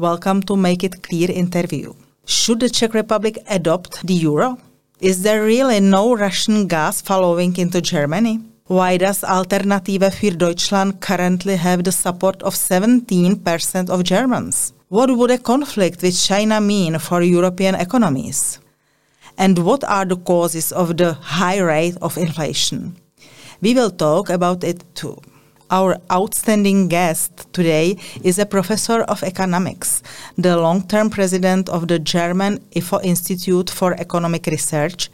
Welcome to Make It Clear interview. Should the Czech Republic adopt the euro? Is there really no Russian gas flowing into Germany? Why does Alternative für Deutschland currently have the support of 17% of Germans? What would a conflict with China mean for European economies? And what are the causes of the high rate of inflation? We will talk about it too. Our outstanding guest today is a professor of economics, the long term president of the German IFO Institute for Economic Research,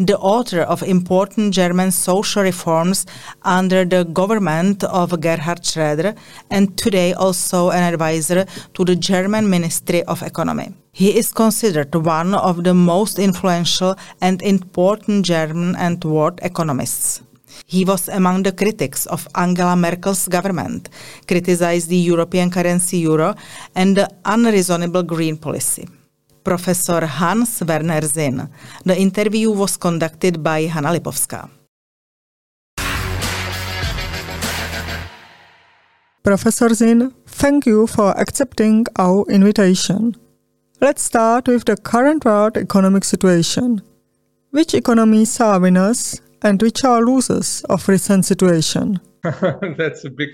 the author of important German social reforms under the government of Gerhard Schröder, and today also an advisor to the German Ministry of Economy. He is considered one of the most influential and important German and world economists. He was among the critics of Angela Merkel's government, criticized the European currency euro and the unreasonable green policy. Professor Hans Werner Sinn. The interview was conducted by Hana Lipovská. Professor Sinn, thank you for accepting our invitation. Let's start with the current world economic situation. Which economies are winners and which are losers of recent situation? That's a big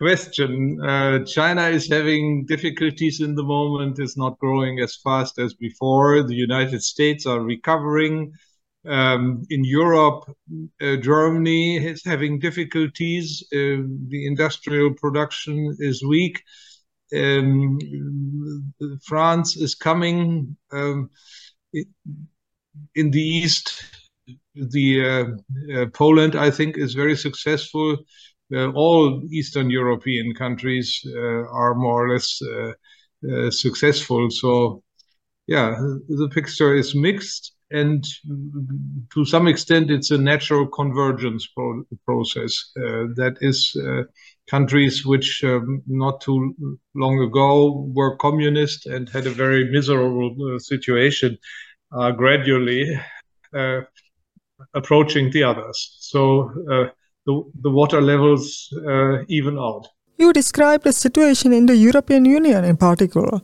question. Uh, China is having difficulties in the moment, is not growing as fast as before. The United States are recovering. Um, in Europe, uh, Germany is having difficulties. Uh, the industrial production is weak. Um, France is coming. Um, in the east, the uh, uh, Poland, I think, is very successful. Uh, all Eastern European countries are more or less successful. So, yeah, the picture is mixed and to some extent it's a natural convergence pro process uh, that is uh, countries which um, not too long ago were communist and had a very miserable uh, situation are gradually approaching the others. So uh, the, the water levels uh, even out. You described the situation in the European Union in particular.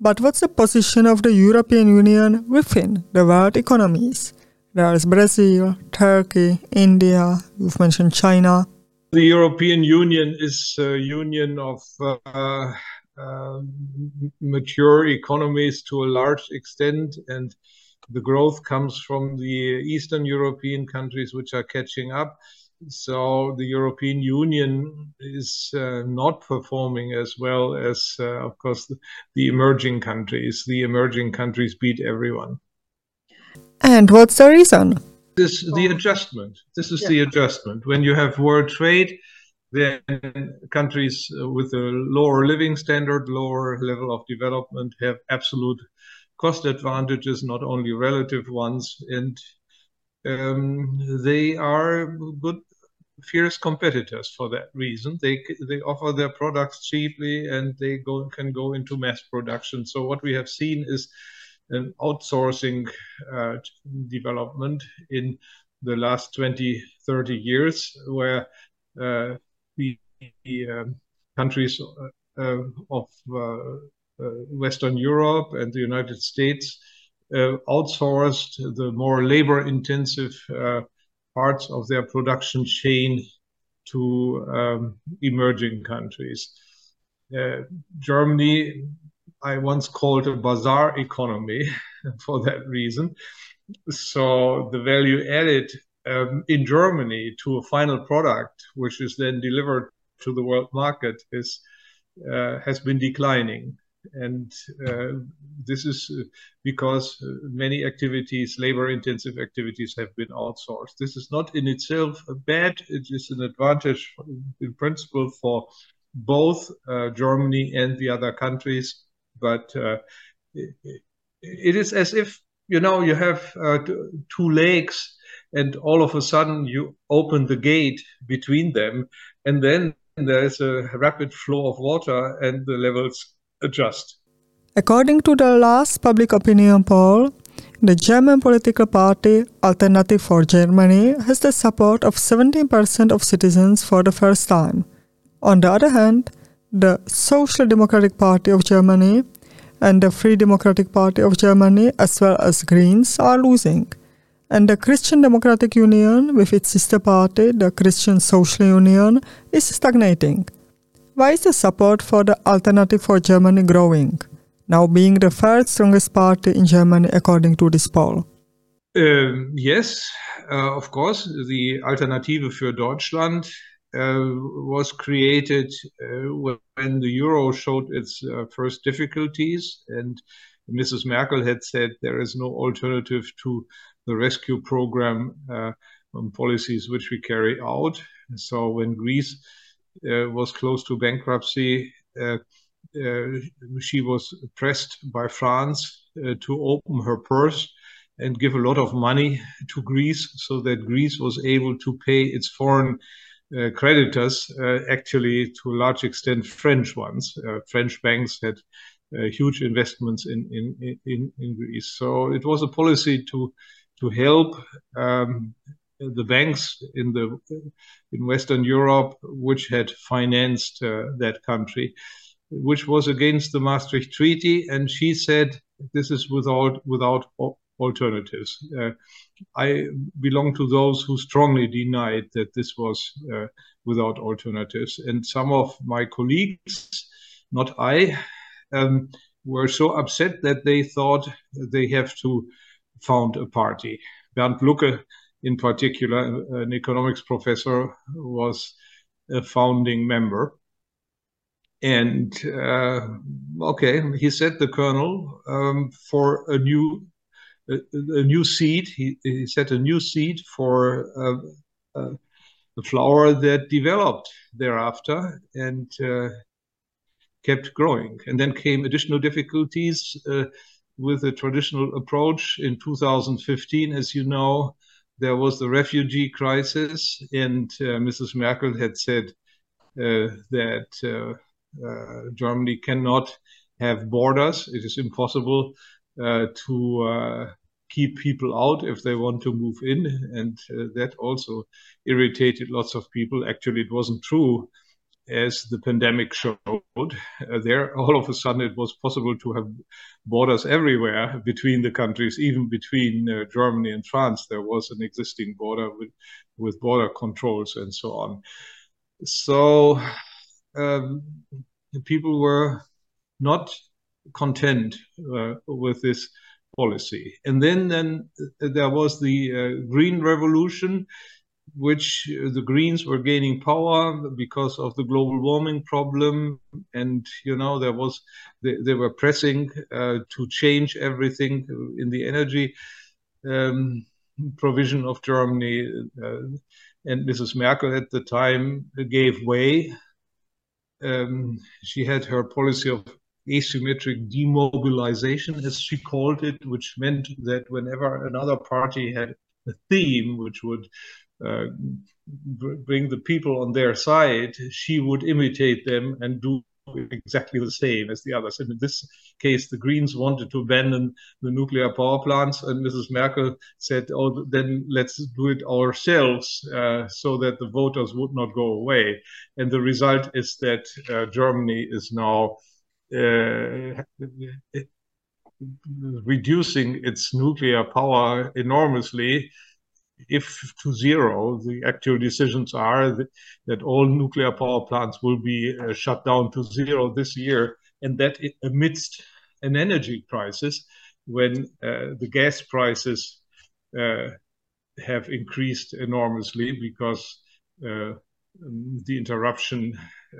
But what's the position of the European Union within the world economies? There's Brazil, Turkey, India, you've mentioned China. The European Union is a union of uh, uh, mature economies to a large extent, and the growth comes from the Eastern European countries, which are catching up. So the European Union is uh, not performing as well as, uh, of course, the, the, emerging countries. The emerging countries beat everyone. And what's the reason? This the adjustment. This is yeah. the adjustment. When you have world trade, then countries with a lower living standard, lower level of development have absolute cost advantages, not only relative ones, and um, they are good, fierce competitors for that reason. They they offer their products cheaply, and they go can go into mass production. So what we have seen is an outsourcing uh, development in the last 20, 30 years, where uh, the, um, countries uh, of uh, uh, Western Europe and the United States uh, outsourced the more labor intensive uh, parts of their production chain to um, emerging countries. Uh, Germany, I once called a bazaar economy for that reason. So the value added um, in Germany to a final product, which is then delivered to the world market, is uh, has been declining and uh, this is uh, because uh, many activities, labor-intensive activities, have been outsourced. This is not in itself bad. It is an advantage in principle for both uh, Germany and the other countries. But uh, it, is as if you know you have uh, two lakes, and all of a sudden you open the gate between them, and then there is a rapid flow of water, and the levels adjust. According to the last public opinion poll, the German political party Alternative for Germany has the support of 17% of citizens for the first time. On the other hand, the Social Democratic Party of Germany and the Free Democratic Party of Germany, as well as Greens, are losing. And the Christian Democratic Union, with its sister party, the Christian Social Union, is stagnating. Why is the support for the Alternative for Germany growing, now being the third strongest party in Germany according to this poll? Um, yes, uh, of course, the Alternative für Deutschland uh, was created uh, when the euro showed its uh, first difficulties, and Mrs. Merkel had said there is no alternative to the rescue program policies which we carry out. So when Greece was close to bankruptcy, uh, she was pressed by France uh, to open her purse and give a lot of money to Greece so that Greece was able to pay its foreign uh, creditors, uh, actually to a large extent French ones. Uh, French banks had huge investments in, in, in, in, Greece. So it was a policy to, to help um, the banks in the in Western Europe, which had financed uh, that country, which was against the Maastricht Treaty, and she said this is without without alternatives. Uh, I belong to those who strongly denied that this was uh, without alternatives. And some of my colleagues, not I, um, were so upset that they thought they have to found a party. Bernd Lucke, in particular, an economics professor, was a founding member. And uh, okay, he set the kernel um, for a new a, a new seed. He, he, set a new seed for uh, uh, the flower that developed thereafter and uh, kept growing. And then came additional difficulties uh, with the traditional approach. In 2015, as you know, there was the refugee crisis, and uh, Mrs. Merkel had said uh, that Germany cannot have borders. It is impossible uh, to uh, keep people out if they want to move in. And uh, that also irritated lots of people. Actually, it wasn't true as the pandemic showed. Uh, there, all of a sudden, it was possible to have borders everywhere between the countries, even between uh, Germany and France. There was an existing border with, with border controls and so on. So um, people were not content uh, with this policy. And then, then there was the uh, Green Revolution, which uh, the Greens were gaining power because of the global warming problem, and you know there was they, they were pressing uh, to change everything in the energy um, provision of Germany. Uh, and Mrs. Merkel at the time gave way. Um, she had her policy of asymmetric demobilization, as she called it, which meant that whenever another party had a theme which would uh, bring the people on their side, she would imitate them and do exactly the same as the others. And in this case, the Greens wanted to abandon the nuclear power plants, and Mrs. Merkel said, "Oh, then let's do it ourselves, uh, so that the voters would not go away." And the result is that uh, Germany is now uh, reducing its nuclear power enormously if to zero the actual decisions are that, that all nuclear power plants will be uh, shut down to zero this year and that amidst an energy crisis when uh, the gas prices uh, have increased enormously because uh, the interruption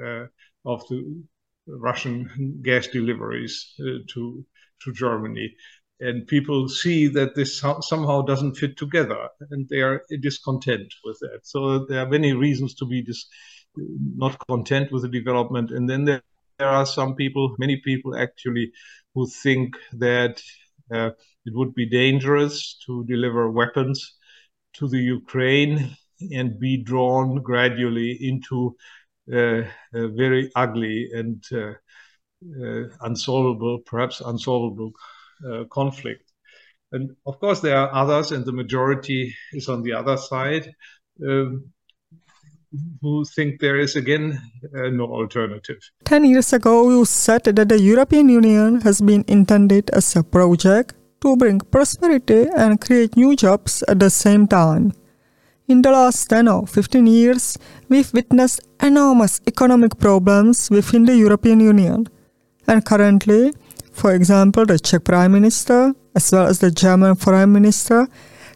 uh, of the Russian gas deliveries uh, to to Germany, and people see that this somehow doesn't fit together, and they are discontent with that. So there are many reasons to be dis- not content with the development, and then there, there are some people, many people actually, who think that uh, it would be dangerous to deliver weapons to the Ukraine and be drawn gradually into uh, very ugly and uh, uh, unsolvable, perhaps unsolvable conflict. And of course, there are others, and the majority is on the other side. Um, who think there is again uh, no alternative. Ten years ago, you said that the European Union has been intended as a project to bring prosperity and create new jobs at the same time. In the last 10 or 15 years, we've witnessed enormous economic problems within the European Union. And currently, for example, the Czech Prime Minister, as well as the German Foreign Minister,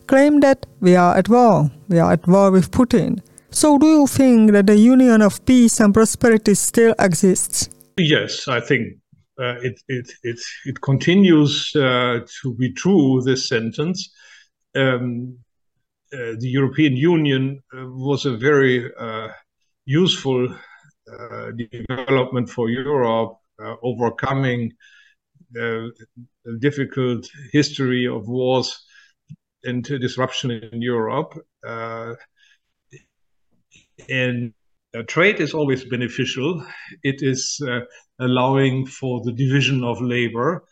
claim that we are at war. We are at war with Putin. So, do you think that the union of peace and prosperity still exists? Yes, I think uh, it, it, it, it continues uh, to be true, this sentence. Um, uh, the European Union uh, was a very uh, useful uh, development for Europe, overcoming difficult history of wars and disruption in Europe. and uh, trade is always beneficial. It is uh, allowing for the division of labor.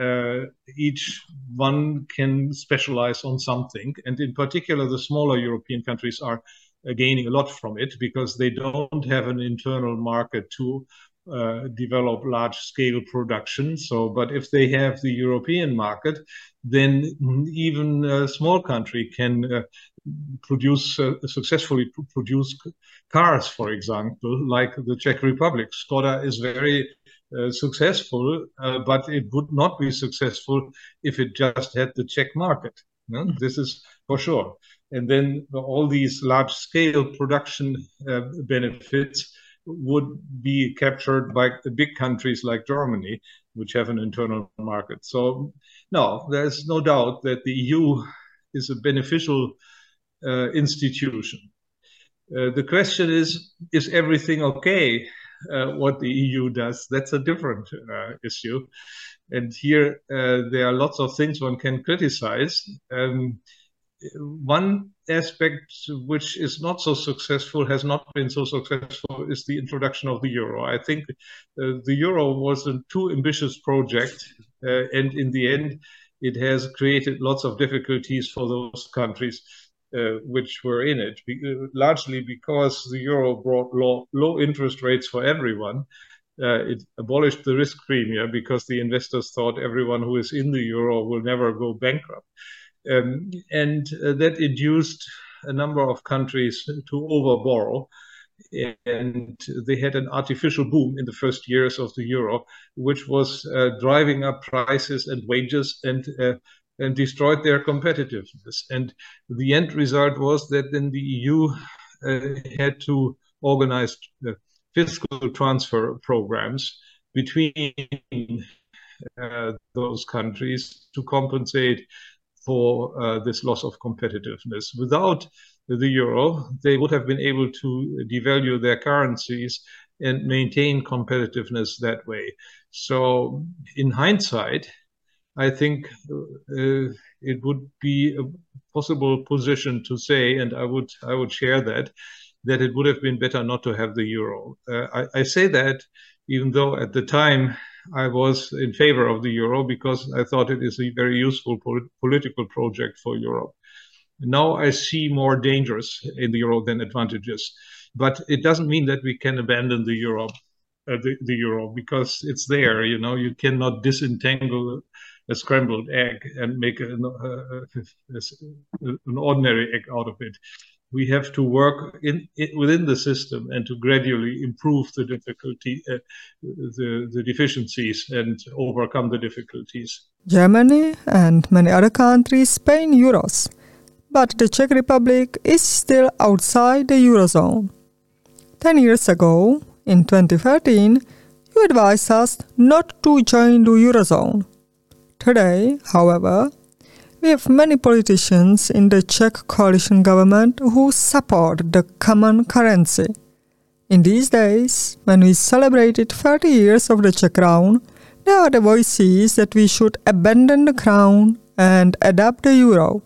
Uh, each one can specialize on something. And in particular, the smaller European countries are uh, gaining a lot from it because they don't have an internal market to uh, develop large scale production. So, but if they have the European market, then even a small country can uh, produce uh, successfully produce cars, for example, like the Czech Republic. Skoda is very uh, successful, uh, but it would not be successful if it just had the Czech market. No? This is for sure. And then all these large scale production benefits would be captured by the big countries like Germany, which have an internal market. So, no, there's no doubt that the EU is a beneficial uh, institution. Uh, the question is is everything okay uh, what the EU does? That's a different uh, issue. And here uh, there are lots of things one can criticize. Um, one aspect which is not so successful, has not been so successful, is the introduction of the euro. I think uh, the euro was a too ambitious project, uh, and in the end, it has created lots of difficulties for those countries uh, which were in it, be largely because the euro brought low, low interest rates for everyone. Uh, it abolished the risk premium because the investors thought everyone who is in the euro will never go bankrupt. Um, and uh, that induced a number of countries to overborrow. And they had an artificial boom in the first years of the euro, which was uh, driving up prices and wages and uh, and destroyed their competitiveness. And the end result was that then the EU uh, had to organize uh, fiscal transfer programs between uh, those countries to compensate for uh, this loss of competitiveness. Without the euro, they would have been able to devalue their currencies and maintain competitiveness that way. So, in hindsight, I think uh, it would be a possible position to say, and I would I would share that, that it would have been better not to have the euro. Uh, I, I, say that even though at the time I was in favor of the euro because I thought it is a very useful pol political project for Europe. Now I see more dangers in the euro than advantages, but it doesn't mean that we can abandon the euro. Uh, the, the euro because it's there you know you cannot disentangle a scrambled egg and make an, uh, an ordinary egg out of it. We have to work in, in within the system and to gradually improve the difficulty, uh, the, the deficiencies, and overcome the difficulties. Germany and many other countries pay in euros, but the Czech Republic is still outside the eurozone. Ten years ago, in 2013, you advised us not to join the eurozone Today, however, we have many politicians in the Czech coalition government who support the common currency. In these days, when we celebrated 30 years of the Czech crown, there are the voices that we should abandon the crown and adopt the euro.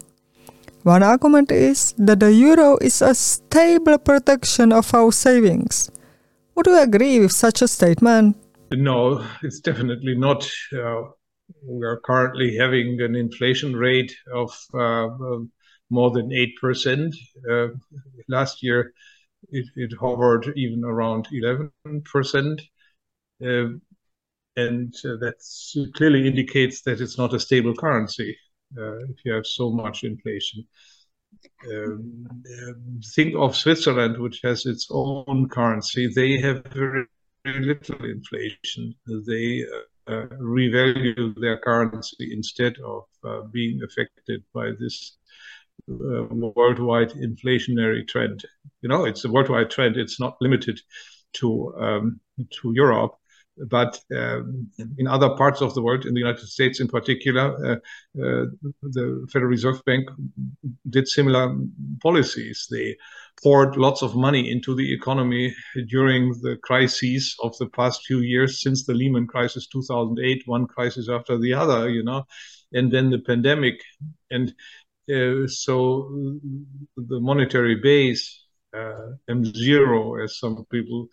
One argument is that the euro is a stable protection of our savings. Would you agree with such a statement? No, it's definitely not. Uh, we are currently having an inflation rate of uh, more than 8%. Uh, last year, it, it, hovered even around 11%. Uh, and uh, that clearly indicates that it's not a stable currency if you have so much inflation. Um, um, think of Switzerland, which has its own currency. They have very, very little inflation. They uh, revalue their currency instead of uh, being affected by this uh, worldwide inflationary trend. You know, it's a worldwide trend. It's not limited to um, to Europe but um, in other parts of the world, in the United States in particular, uh, uh, the Federal Reserve Bank did similar policies. They poured lots of money into the economy during the crises of the past few years, since the Lehman crisis 2008, one crisis after the other, you know, and then the pandemic. And uh, so the monetary base uh, M0, as some people,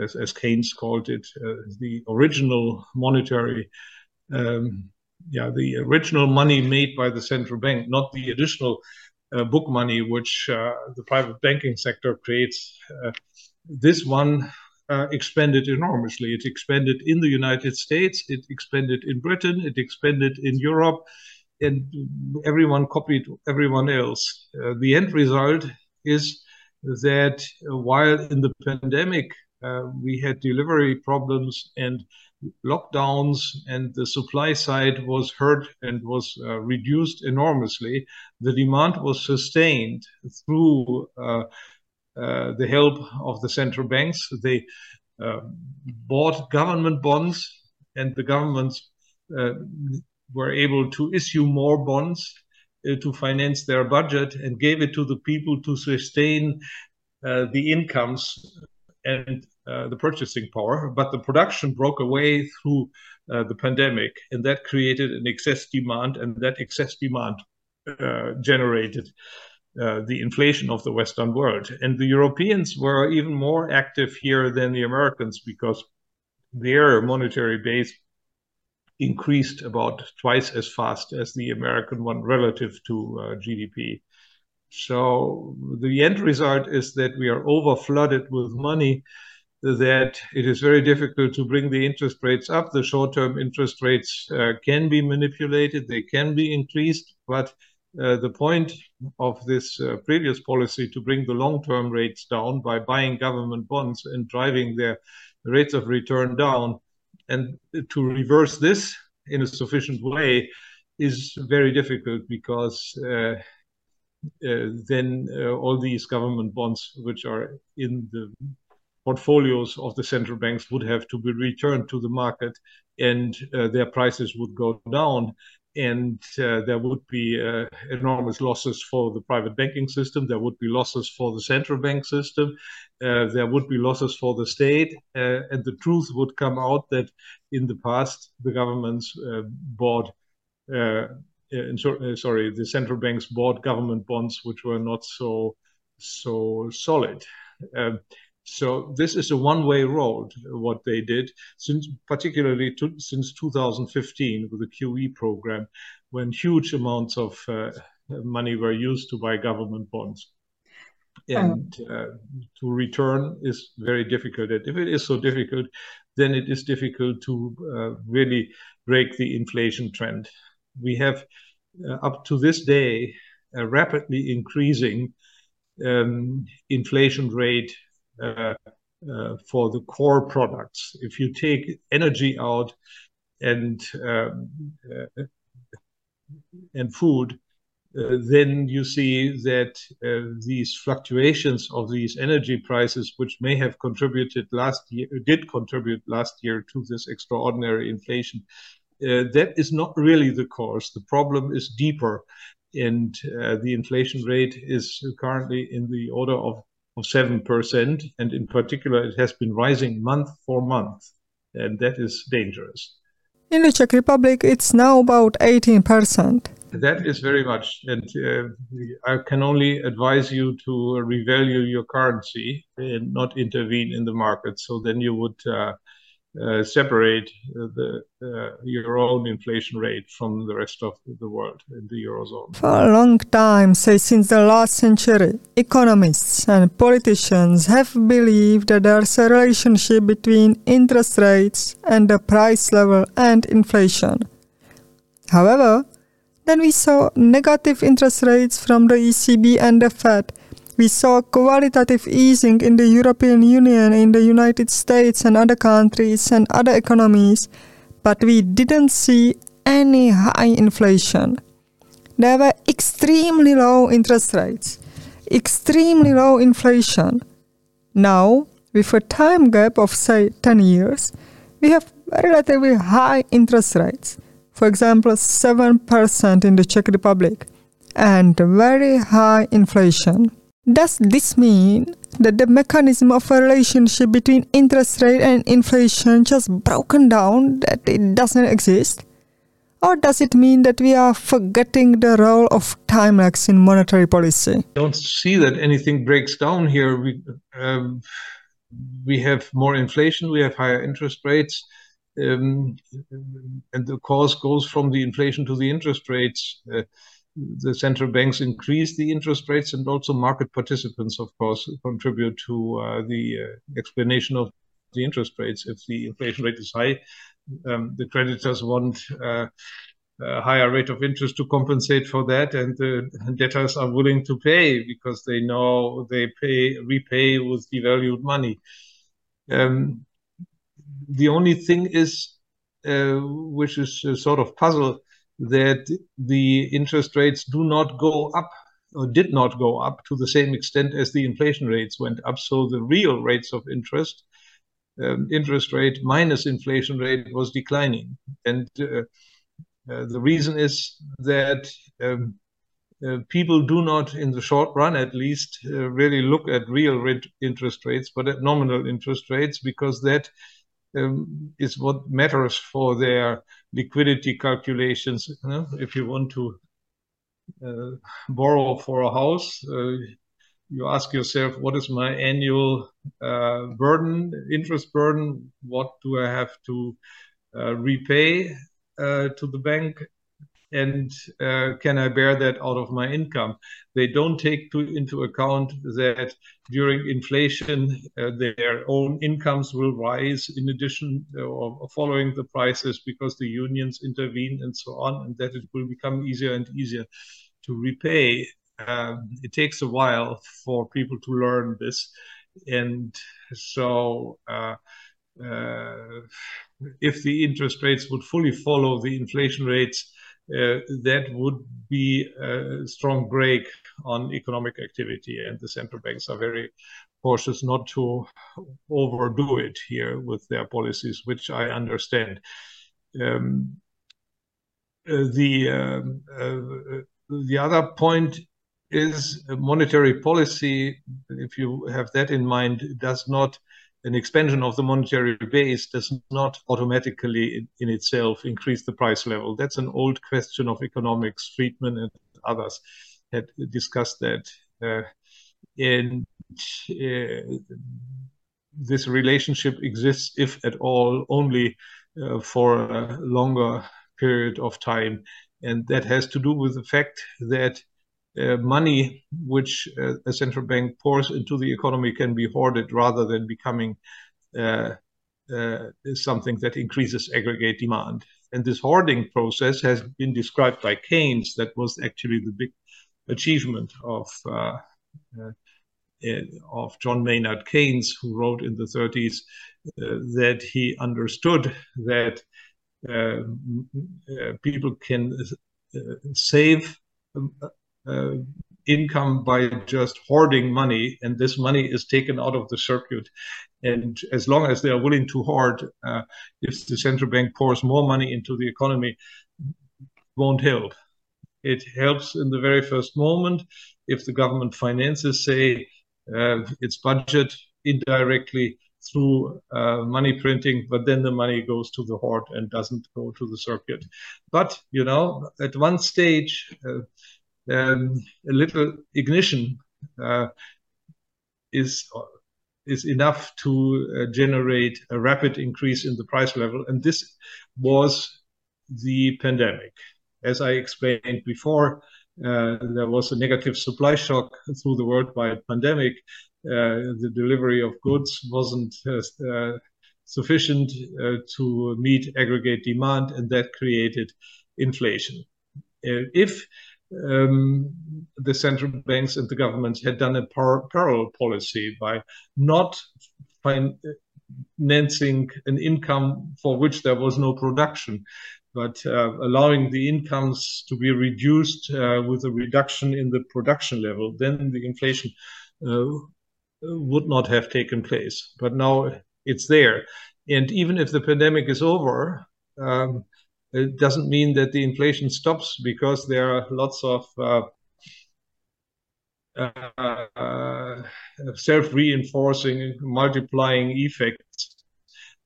as, as Keynes called it, uh, the original monetary, um, yeah, the original money made by the central bank, not the additional uh, book money which uh, the private banking sector creates. Uh, this one uh, expanded enormously. It expanded in the United States, it expanded in Britain, it expanded in Europe, and everyone copied everyone else. the end result is that while in the pandemic uh, we had delivery problems and lockdowns, and the supply side was hurt and was uh, reduced enormously, the demand was sustained through uh, uh the help of the central banks. They uh, bought government bonds, and the governments were able to issue more bonds to finance their budget and gave it to the people to sustain the incomes and uh, the purchasing power. But the production broke away through uh, the pandemic, and that created an excess demand, and that excess demand uh, generated. Uh, the inflation of the Western world. And the Europeans were even more active here than the Americans because their monetary base increased about twice as fast as the American one relative to uh, GDP. So the end result is that we are over flooded with money that it is very difficult to bring the interest rates up. The short-term interest rates uh, can be manipulated, they can be increased, but uh, the point of this uh, previous policy to bring the long-term rates down by buying government bonds and driving their rates of return down and to reverse this in a sufficient way is very difficult because uh, uh, then uh, all these government bonds which are in the portfolios of the central banks would have to be returned to the market and uh, their prices would go down and uh, there would be uh, enormous losses for the private banking system. There would be losses for the central bank system. Uh, there would be losses for the state. Uh, and the truth would come out that in the past, the governments uh, bought, uh, sorry, the central banks bought government bonds which were not so so solid. So this is a one-way road. What they did since, particularly to, since 2015 with the QE program, when huge amounts of uh, money were used to buy government bonds, and uh, to return is very difficult. And if it is so difficult, then it is difficult to uh, really break the inflation trend. We have uh, up to this day a rapidly increasing um, inflation rate for the core products. If you take energy out and um, uh, and food, uh, then you see that uh, these fluctuations of these energy prices, which may have contributed last year, did contribute last year to this extraordinary inflation, uh, that is not really the cause. The problem is deeper, and the inflation rate is currently in the order of of 7%. And in particular, it has been rising month for month. And that is dangerous. In the Czech Republic, it's now about 18%. That is very much. And uh, I can only advise you to revalue your currency and not intervene in the market. So then you would. Uh, uh, separate uh, the uh, your own inflation rate from the rest of the world in the eurozone. For a long time, say since the last century, economists and politicians have believed that there's a relationship between interest rates and the price level and inflation. However, then we saw negative interest rates from the ECB and the Fed we saw qualitative easing in the European Union, in the United States, and other countries and other economies, but we didn't see any high inflation. There were extremely low interest rates, extremely low inflation. Now, with a time gap of say 10 years, we have relatively high interest rates. For example, 7% in the Czech Republic and very high inflation. Does this mean that the mechanism of a relationship between interest rate and inflation just broken down, that it doesn't exist? Or does it mean that we are forgetting the role of time lags in monetary policy? I don't see that anything breaks down here. We, um, we have more inflation, we have higher interest rates, um, and the cause goes from the inflation to the interest rates. Uh, the central banks increase the interest rates, and also market participants, of course, contribute to uh, the uh, explanation of the interest rates. If the inflation rate is high, um, the creditors want uh, a higher rate of interest to compensate for that, and the debtors are willing to pay because they know they pay repay with devalued money. Um, the only thing is, uh, which is a sort of puzzle that the interest rates do not go up or did not go up to the same extent as the inflation rates went up. So the real rates of interest, um, interest rate minus inflation rate was declining. And uh, uh, the reason is that um, uh, people do not, in the short run at least, uh, really look at real rate interest rates, but at nominal interest rates, because that um, is what matters for their liquidity calculations. You know? If you want to uh, borrow for a house, uh, you ask yourself, what is my annual uh, burden, interest burden? What do I have to uh, repay uh, to the bank? And uh, can I bear that out of my income? They don't take to, into account that during inflation, uh, their own incomes will rise in addition uh, or following the prices because the unions intervene and so on, and that it will become easier and easier to repay. Um, it takes a while for people to learn this. And so, uh, uh, if the interest rates would fully follow the inflation rates, that would be a strong brake on economic activity. And the central banks are very cautious not to overdo it here with their policies, which I understand. Um, uh, the um, uh, the other point is monetary policy. If you have that in mind, does not an expansion of the monetary base does not automatically in, in, itself increase the price level. That's an old question of economics. Friedman and others had discussed that. Uh, and uh, this relationship exists, if at all, only uh, for a longer period of time. And that has to do with the fact that uh, money which uh, a central bank pours into the economy can be hoarded rather than becoming uh, uh, something that increases aggregate demand. And this hoarding process has been described by Keynes. That was actually the big achievement of uh, of John Maynard Keynes, who wrote in the 30s that he understood that people can save um, uh, income by just hoarding money, and this money is taken out of the circuit. And as long as they are willing to hoard, uh, if the central bank pours more money into the economy, won't help. It helps in the very first moment if the government finances, say, uh, its budget indirectly through uh, money printing, but then the money goes to the hoard and doesn't go to the circuit. But, you know, at one stage, uh, um, a little ignition uh, is is enough to uh, generate a rapid increase in the price level. And this was the pandemic. As I explained before, uh, there was a negative supply shock through the worldwide pandemic. Uh, the delivery of goods wasn't uh, uh, sufficient to meet aggregate demand, and that created inflation. if um, the central banks and the governments had done a par- parallel policy by not financing an income for which there was no production, but uh, allowing the incomes to be reduced uh, with a reduction in the production level, then the inflation uh, would not have taken place. But now it's there. And even if the pandemic is over, um, it doesn't mean that the inflation stops because there are lots of uh, uh, self-reinforcing, multiplying effects.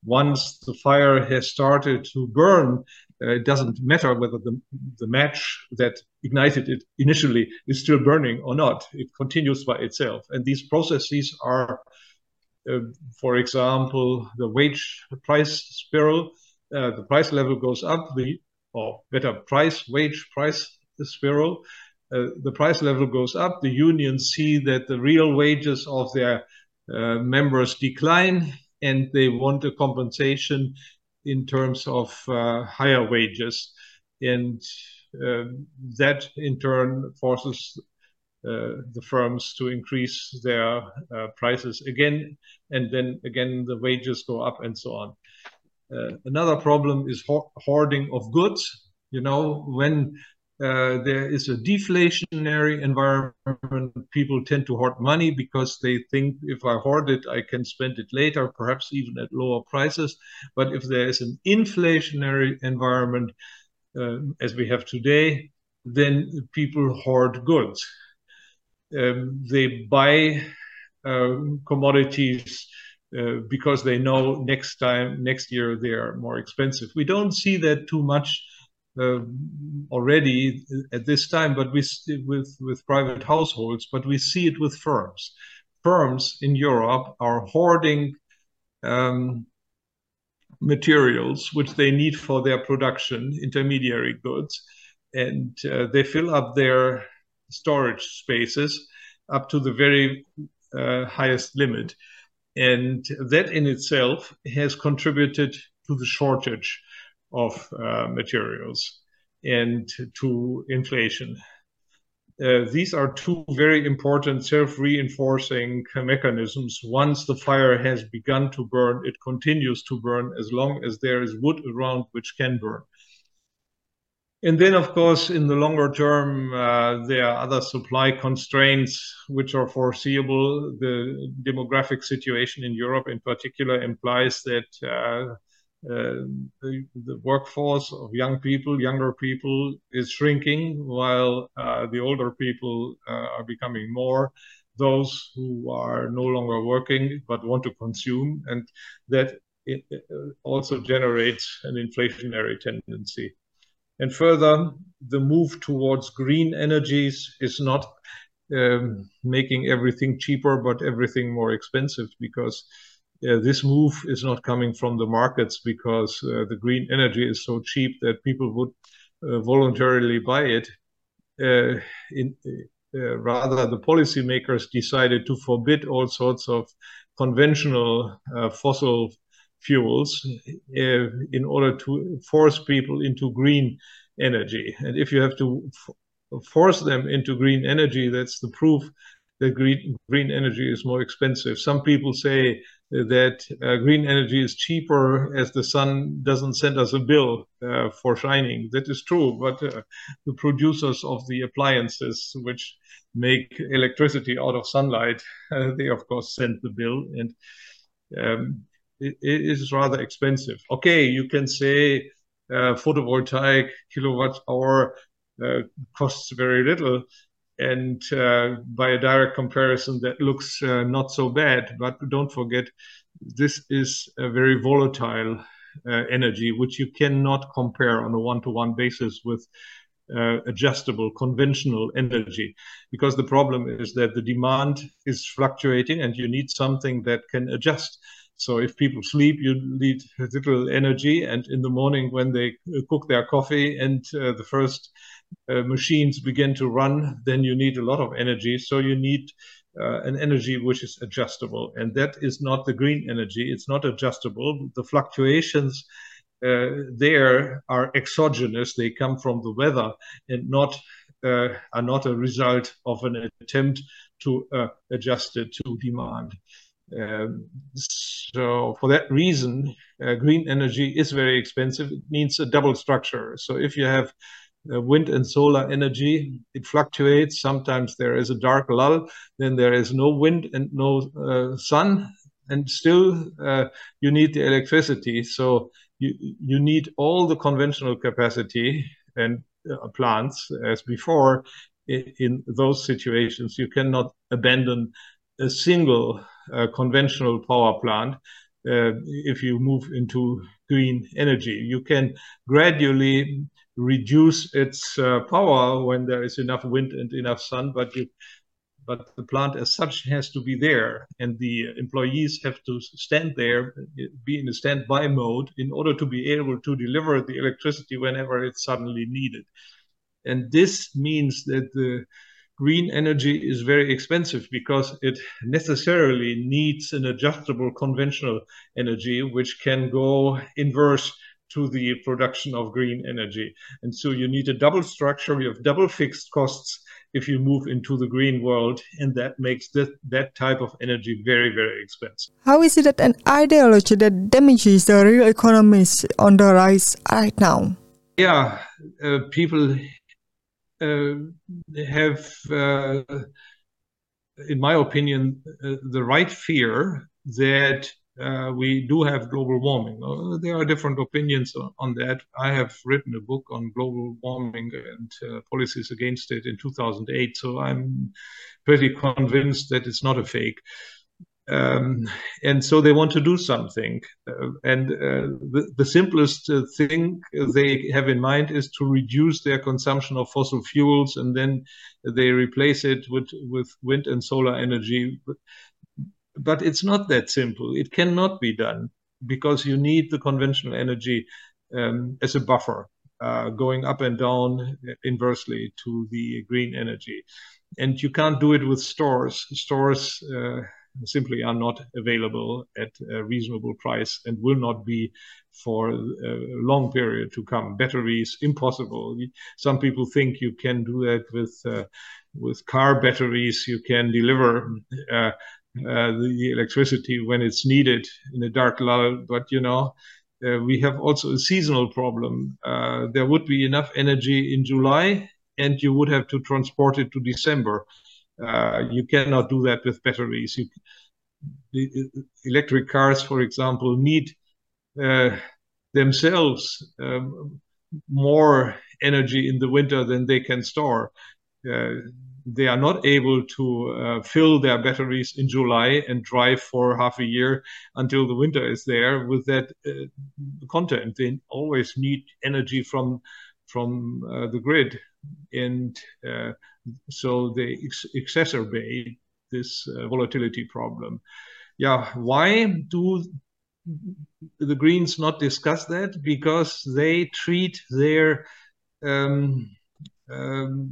Once the fire has started to burn, uh, it doesn't matter whether the, the match that ignited it initially is still burning or not. It continues by itself. And these processes are, uh, for example, the wage price spiral. Uh, the price level goes up, the or better price wage price spiral. Uh, the price level goes up. The unions see that the real wages of their uh, members decline, and they want a compensation in terms of uh, higher wages. And um, that in turn forces uh, the firms to increase their uh, prices again, and then again the wages go up and so on. Uh, another problem is hoarding of goods. You know, when uh, there is a deflationary environment. People tend to hoard money because they think if I hoard it, I can spend it later, perhaps even at lower prices. But if there is an inflationary environment, uh, as we have today, then people hoard goods. Um, they buy uh, commodities uh, because they know next time, next year, they are more expensive. We don't see that too much uh, already at this time, but we with with private households, but we see it with firms. Firms in Europe are hoarding um, materials which they need for their production, intermediary goods, and uh, they fill up their storage spaces up to the very uh, highest limit. And that in itself has contributed to the shortage of uh, materials and to inflation. Uh, these are two very important self-reinforcing mechanisms. Once the fire has begun to burn, it continues to burn as long as there is wood around which can burn. And then, of course, in the longer term, uh, there are other supply constraints which are foreseeable. The demographic situation in Europe, in particular, implies that uh, uh, the, the, workforce of young people, younger people, is shrinking, while uh, the older people uh, are becoming more. Those who are no longer working but want to consume, and that it also generates an inflationary tendency. And further, the move towards green energies is not um, making everything cheaper, but everything more expensive because uh, this move is not coming from the markets because uh, the green energy is so cheap that people would uh, voluntarily buy it. Uh, in, uh, rather, the policymakers decided to forbid all sorts of conventional uh, fossil fuels in order to force people into green energy. And if you have to force them into green energy, that's the proof that green, green energy is more expensive. Some people say that uh, green energy is cheaper as the sun doesn't send us a bill uh, for shining. That is true, but uh, the producers of the appliances which make electricity out of sunlight, uh, they of course send the bill, and um, it, is rather expensive. Okay, you can say uh, photovoltaic kilowatt hour uh, costs very little, and uh, by a direct comparison, that looks uh, not so bad. But don't forget, this is a very volatile uh, energy, which you cannot compare on a one-to-one basis with uh, adjustable conventional energy because the problem is that the demand is fluctuating and you need something that can adjust so if people sleep you need little energy. And in the morning when they cook their coffee and uh, the first uh, machines begin to run then you need a lot of energy. So you need uh, an energy which is adjustable. And that is not the green energy. It's not adjustable. The fluctuations uh, there are exogenous. They come from the weather and not uh, are not a result of an attempt to uh, adjust it to demand. Um, so for that reason, uh, green energy is very expensive. It needs a double structure. So if you have uh, wind and solar energy, it fluctuates. Sometimes there is a dark lull, then there is no wind and no uh, sun, and still you need the electricity. So you, you need all the conventional capacity and uh, plants as before in, in, those situations. You cannot abandon a single uh, conventional power plant uh, if you move into green energy. You can gradually reduce its uh, power when there is enough wind and enough sun, but you but the plant as such has to be there and the employees have to stand there be in a standby mode in order to be able to deliver the electricity whenever it's suddenly needed and this means that the green energy is very expensive because it necessarily needs an adjustable conventional energy which can go inverse to the production of green energy. And so you need a double structure, you have double fixed costs if you move into the green world, and that makes that, that type of energy very, very expensive. How is it that an ideology that damages the real economy is on the rise right now? Yeah, uh, people have, uh, in my opinion, uh, the right fear that uh, we do have global warming. Uh, there are different opinions on that. I have written a book on global warming and uh, policies against it in 2008, so I'm pretty convinced that it's not a fake. Um, and so they want to do something. Uh, and uh, the, the, simplest uh, thing they have in mind is to reduce their consumption of fossil fuels, and then they replace it with, with wind and solar energy but it's not that simple. It cannot be done because you need the conventional energy um, as a buffer, uh, going up and down inversely to the green energy. And you can't do it with stores. Stores uh, simply are not available at a reasonable price and will not be for a long period to come. Batteries, impossible. Some people think you can do that with uh, with car batteries. You can deliver uh, uh, the electricity when it's needed in a dark lull. But you know, uh, we have also a seasonal problem. Uh, there would be enough energy in July, and you would have to transport it to December. Uh, you cannot do that with batteries. You, the electric cars, for example, need uh, themselves um, more energy in the winter than they can store. Uh, they are not able to uh, fill their batteries in July and drive for half a year until the winter is there with that uh, content. They always need energy from from the grid, and so they ex- exacerbate this uh, volatility problem. Yeah, why do the Greens not discuss that? Because they treat their um, um,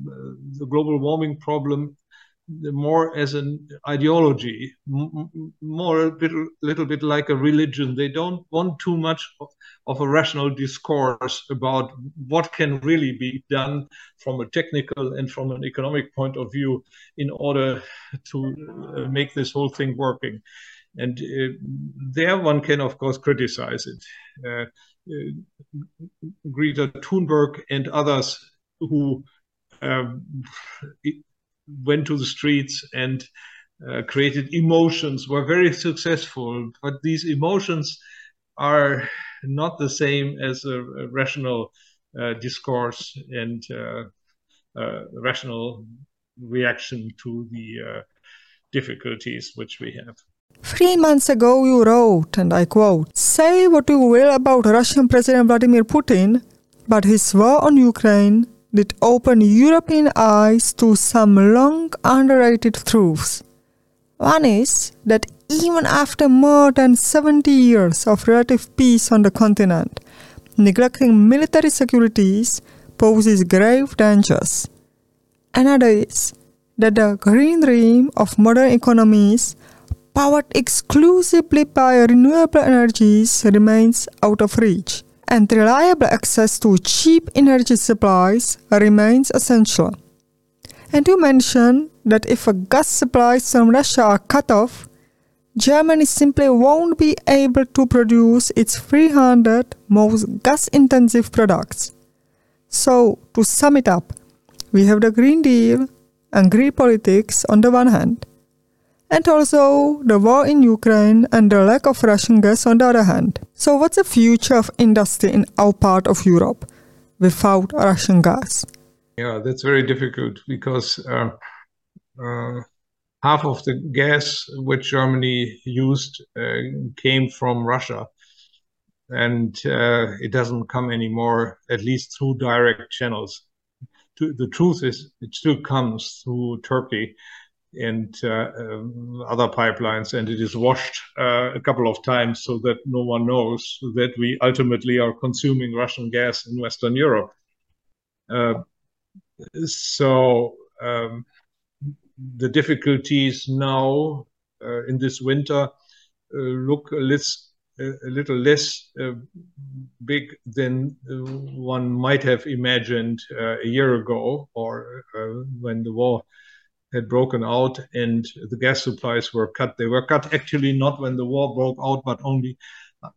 the global warming problem more as an ideology, more a bit, little bit like a religion. They don't want too much of, of, a rational discourse about what can really be done from a technical and from an economic point of view in order to uh, make this whole thing working. And uh, there one can, of course, criticize it. Uh, uh Greta Thunberg and others who um, went to the streets and uh, created emotions were very successful. But these emotions are not the same as a, a rational uh, discourse and uh, rational reaction to the uh, difficulties which we have. Three months ago, you wrote, and I quote, Say what you will about Russian President Vladimir Putin, but his war on Ukraine did open European eyes to some long underrated truths. One is that even after more than 70 years of relative peace on the continent, neglecting military securities poses grave dangers. Another is that the green dream of modern economies, powered exclusively by renewable energies, remains out of reach, and reliable access to cheap energy supplies remains essential. And you mentioned that if gas supplies from Russia are cut off, Germany simply won't be able to produce its 300 most gas intensive products. So, to sum it up, we have the Green Deal and green politics on the one hand, and also the war in Ukraine and the lack of Russian gas on the other hand. So, what's the future of industry in our part of Europe without Russian gas? Yeah, that's very difficult because uh, uh, half of the gas which Germany used uh, came from Russia. And uh, it doesn't come anymore, at least through direct channels. The truth is, it still comes through Turkey and uh, um, other pipelines, and it is washed uh, a couple of times so that no one knows that we ultimately are consuming Russian gas in Western Europe. Uh, so um, the difficulties now uh, in this winter uh, look a little, a little less uh, big than one might have imagined a year ago or when the war had broken out and the gas supplies were cut. They were cut actually not when the war broke out, but only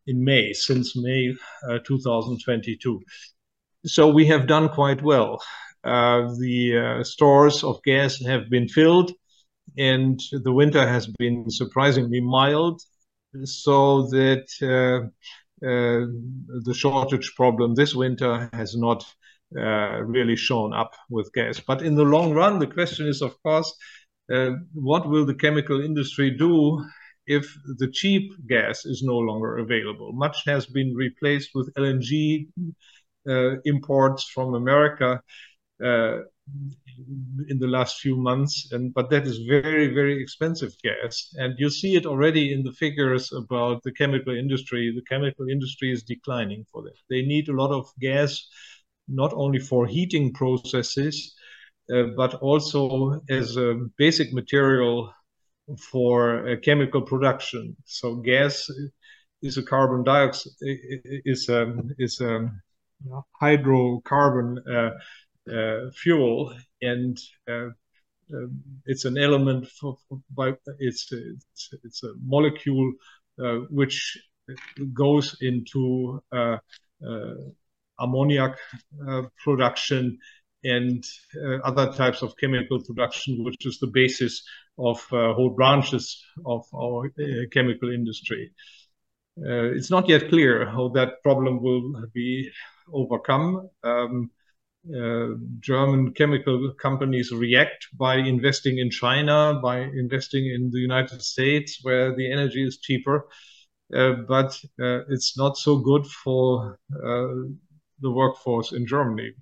in May, since May uh, 2022. So we have done quite well. Uh, the uh, stores of gas have been filled, and the winter has been surprisingly mild, so that uh, the shortage problem this winter has not uh, really shown up with gas. But in the long run, the question is, of course, uh, what will the chemical industry do if the cheap gas is no longer available? Much has been replaced with LNG uh, imports from America uh, in the last few months and but that is very very expensive gas and you see it already in the figures about the chemical industry the chemical industry is declining for that they need a lot of gas not only for heating processes uh, but also as a basic material for uh, chemical production. So gas is a carbon dioxide is a, is a hydrocarbon uh, uh, fuel, and uh, um, it's an element for, for by it's, it's, it's a molecule uh, which goes into ammoniac production and uh, other types of chemical production, which is the basis of uh, whole branches of our uh, chemical industry. it's not yet clear how that problem will be overcome. Um, uh, German chemical companies react by investing in China, by investing in the United States, where the energy is cheaper. Uh, but uh, it's not so good for uh, the workforce in Germany.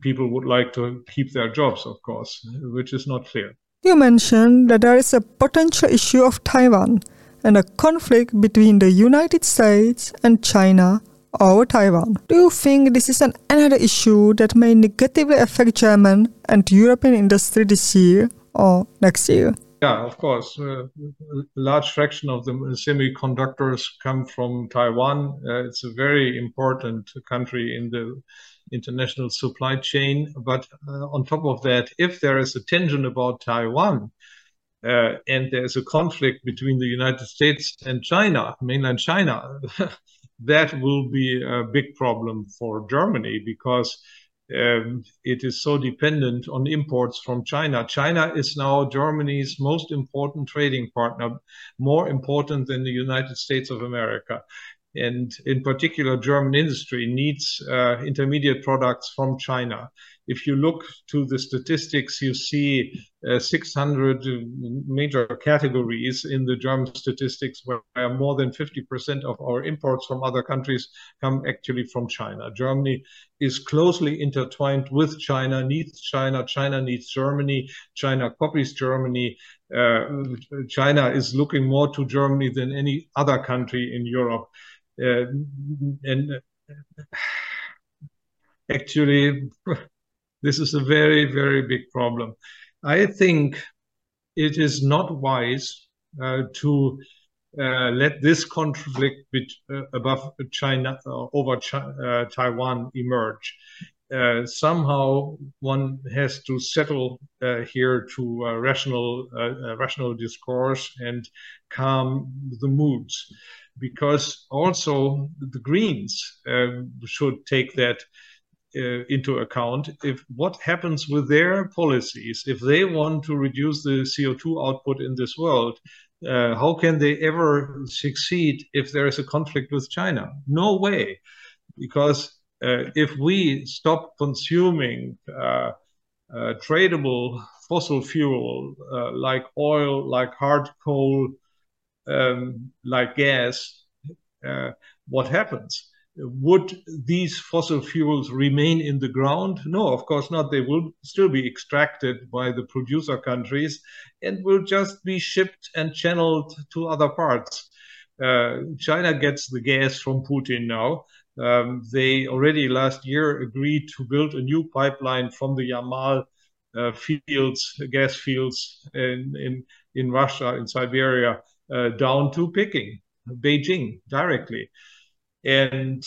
People would like to keep their jobs, of course, which is not clear. You mentioned that there is a potential issue of Taiwan and a conflict between the United States and China over Taiwan. Do you think this is an another issue that may negatively affect German and European industry this year or next year? Yeah, of course. Uh, a large fraction of the semiconductors come from Taiwan. Uh, it's a very important country in the international supply chain. But uh, on top of that, if there is a tension about Taiwan, uh, and there's a conflict between the United States and China, mainland China, that will be a big problem for Germany because um, it is so dependent on imports from China. China is now Germany's most important trading partner, more important than the United States of America. and in particular, German industry needs uh, intermediate products from China. If you look to the statistics, you see uh, 600 major categories in the German statistics where more than 50% of our imports from other countries come actually from China. Germany is closely intertwined with China, needs China, China needs Germany, China copies Germany. Uh, China is looking more to Germany than any other country in Europe. Uh, and actually, this is a very, very big problem. I think it is not wise uh, to uh, let this conflict bet, uh, above China uh, over uh, Taiwan emerge. Uh, somehow one has to settle here to rational rational discourse and calm the moods because also the Greens should take that uh, into account. If what happens with their policies, if they want to reduce the CO2 output in this world, uh, how can they ever succeed if there is a conflict with China? No way, because uh, if we stop consuming uh, uh, tradable fossil fuel like oil, like hard coal, um, like gas, uh, what happens? Would these fossil fuels remain in the ground? No, of course not. They will still be extracted by the producer countries and will just be shipped and channeled to other parts. Uh, China gets the gas from Putin now. Um, they already last year agreed to build a new pipeline from the Yamal uh, fields, gas fields in, in, in Russia, in Siberia, uh, down to Peking, Beijing directly. And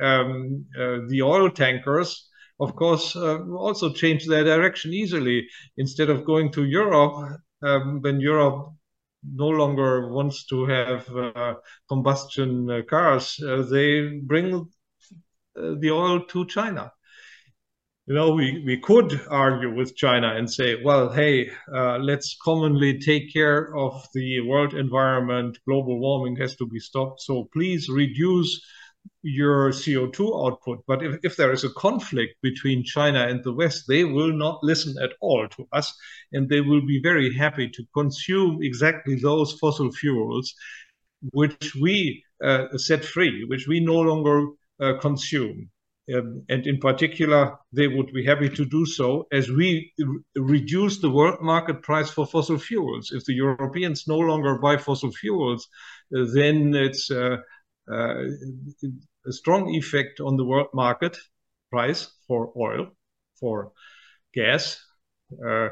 um, uh, the oil tankers, of course, uh, also change their direction easily. Instead of going to Europe, um, when Europe no longer wants to have uh, combustion uh, cars, uh, they bring the oil to China you know, we, we could argue with China and say, well, hey, uh, let's commonly take care of the world environment. Global warming has to be stopped. So please reduce your CO2 output. But if, if there is a conflict between China and the West, they will not listen at all to us. And they will be very happy to consume exactly those fossil fuels which we uh, set free, which we no longer uh, consume. Um, and in particular, they would be happy to do so as we reduce the world market price for fossil fuels. If the Europeans no longer buy fossil fuels, uh, then it's uh, uh, a strong effect on the world market price for oil, for gas, uh,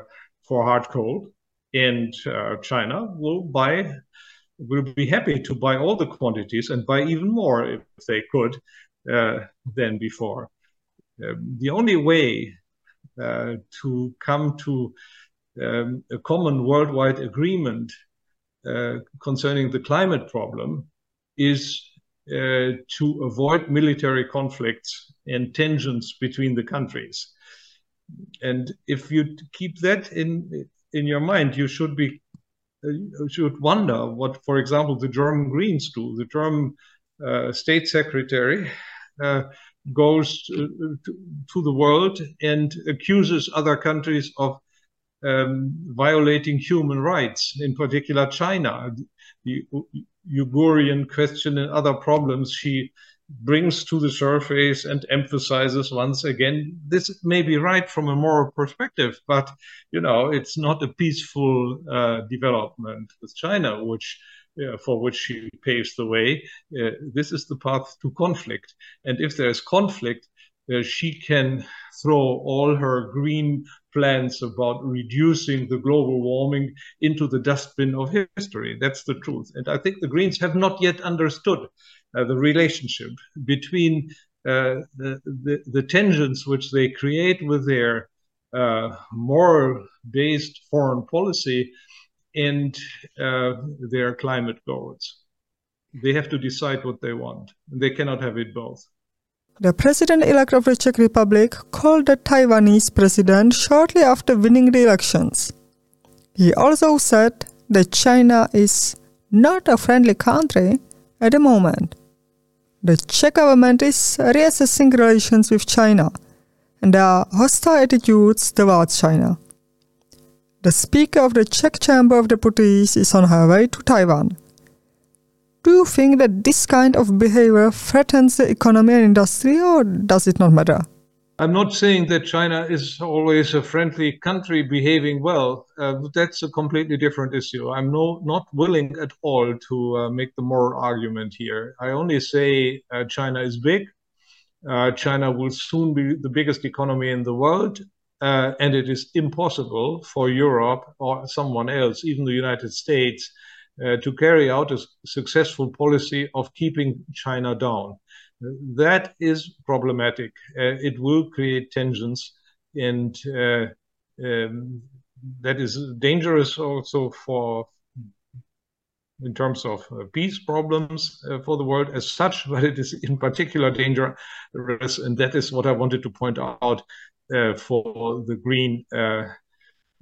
for hard coal. And uh, China will buy, will be happy to buy all the quantities and buy even more if they could than before. Um, the only way uh, to come to um, a common worldwide agreement uh, concerning the climate problem is uh, to avoid military conflicts and tensions between the countries. And if you keep that in in your mind, you should be uh, should wonder what, for example, the German Greens do. The German uh, state secretary uh, goes to, to, the world and accuses other countries of um, violating human rights, in particular China. The Uyghurian question and other problems she brings to the surface and emphasizes once again. This may be right from a moral perspective, but you know it's not a peaceful uh, development with China, which uh, for which she paves the way. Uh, this is the path to conflict. And if there's conflict, uh, she can throw all her green plans about reducing the global warming into the dustbin of history. That's the truth. And I think the Greens have not yet understood uh, the relationship between uh, the, the, the, tensions which they create with their uh, moral based foreign policy and uh, their climate goals. They have to decide what they want. They cannot have it both. The president elect of the Czech Republic called the Taiwanese president shortly after winning the elections. He also said that China is not a friendly country at the moment. The Czech government is reassessing relations with China and there are hostile attitudes towards China. The Speaker of the Czech Chamber of Deputies is on her way to Taiwan. Do you think that this kind of behavior threatens the economy and industry, or does it not matter? I'm not saying that China is always a friendly country behaving well. Uh, that's a completely different issue. I'm no, not willing at all to uh, make the moral argument here. I only say uh, China is big. Uh, China will soon be the biggest economy in the world. Uh, and it is impossible for Europe or someone else, even the United States, uh, to carry out a successful policy of keeping China down. That is problematic. Uh, it will create tensions, and uh, um, that is dangerous also for in terms of uh, peace problems uh, for the world as such, but it is in particular dangerous, and that is what I wanted to point out for the green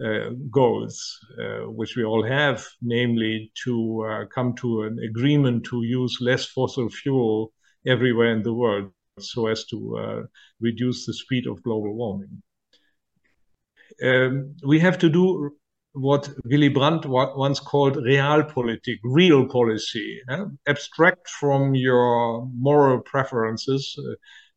uh, goals, uh, which we all have, namely to uh, come to an agreement to use less fossil fuel everywhere in the world so as to reduce the speed of global warming. Um, we have to do what Willy Brandt once called realpolitik, real policy. Abstract from your moral preferences, uh,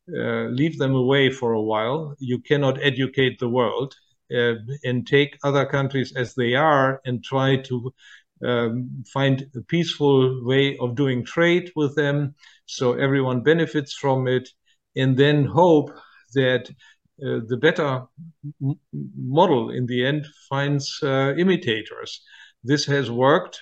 uh, leave them away for a while. You cannot educate the world uh, and take other countries as they are and try to um, find a peaceful way of doing trade with them so everyone benefits from it and then hope that uh, the better model in the end finds uh, imitators. This has worked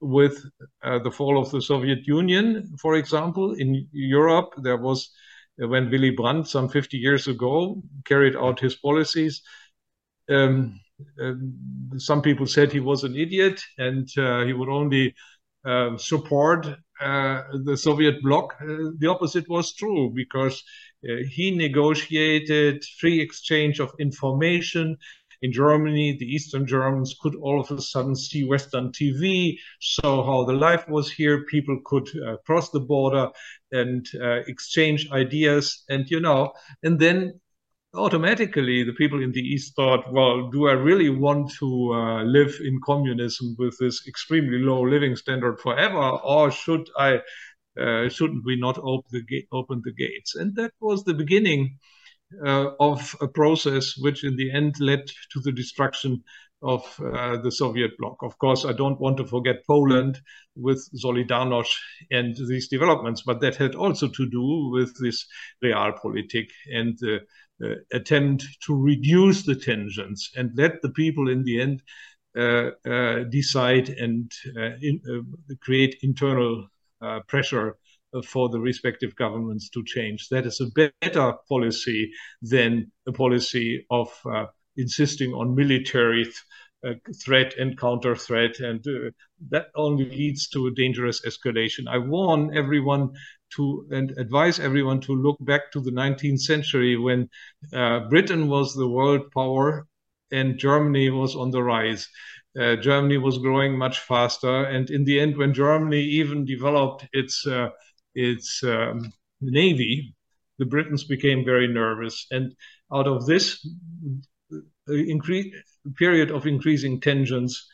with uh, the fall of the Soviet Union, for example. In Europe, there was, when Willy Brandt, some 50 years ago, carried out his policies, um, um, some people said he was an idiot and uh, he would only uh, support uh, the Soviet bloc. Uh, the opposite was true because he negotiated free exchange of information. In Germany, the Eastern Germans could all of a sudden see Western TV, saw how the life was here. People could uh, cross the border and exchange ideas, and you know, and then automatically the people in the east thought well do i really want to uh, live in communism with this extremely low living standard forever or should i uh, shouldn't we not open the, open the gates and that was the beginning uh, of a process which in the end led to the destruction of uh, the Soviet bloc. Of course, I don't want to forget Poland with Solidarność and these developments, but that had also to do with this realpolitik and the uh, attempt to reduce the tensions and let the people in the end uh, uh, decide and in, create internal pressure for the respective governments to change. That is a better policy than a policy of insisting on military th uh, threat and counter threat, and uh, that only leads to a dangerous escalation. I warn everyone to and advise everyone to look back to the 19th century when uh, Britain was the world power and Germany was on the rise. Uh, Germany was growing much faster, and in the end, when Germany even developed its uh, its um, navy, the Britons became very nervous, and out of this uh, increase period of increasing tensions,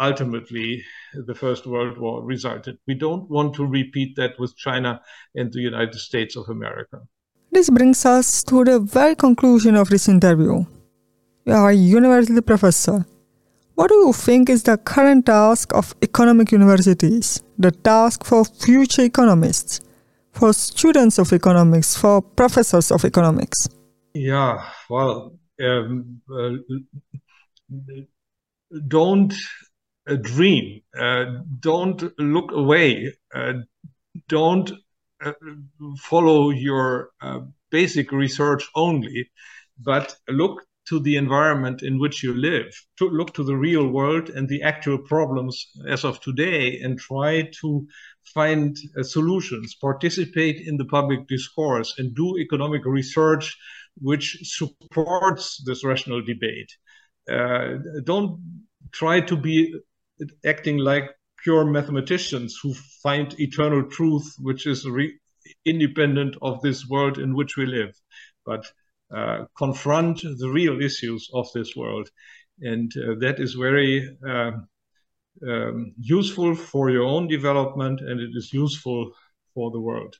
ultimately the First World War resulted. We don't want to repeat that with China and the United States of America. This brings us to the very conclusion of this interview. You are a university professor. What do you think is the current task of economic universities, the task for future economists, for students of economics, for professors of economics? Yeah, well, um, uh, don't dream. Uh, don't look away. Uh, don't uh, follow your basic research only, but look to the environment in which you live, to look to the real world and the actual problems as of today, and try to find uh, solutions, participate in the public discourse, and do economic research which supports this rational debate. Uh, don't try to be acting like pure mathematicians who find eternal truth, which is independent of this world in which we live, but uh, confront the real issues of this world. And uh, that is very um, um, useful for your own development and it is useful for the world.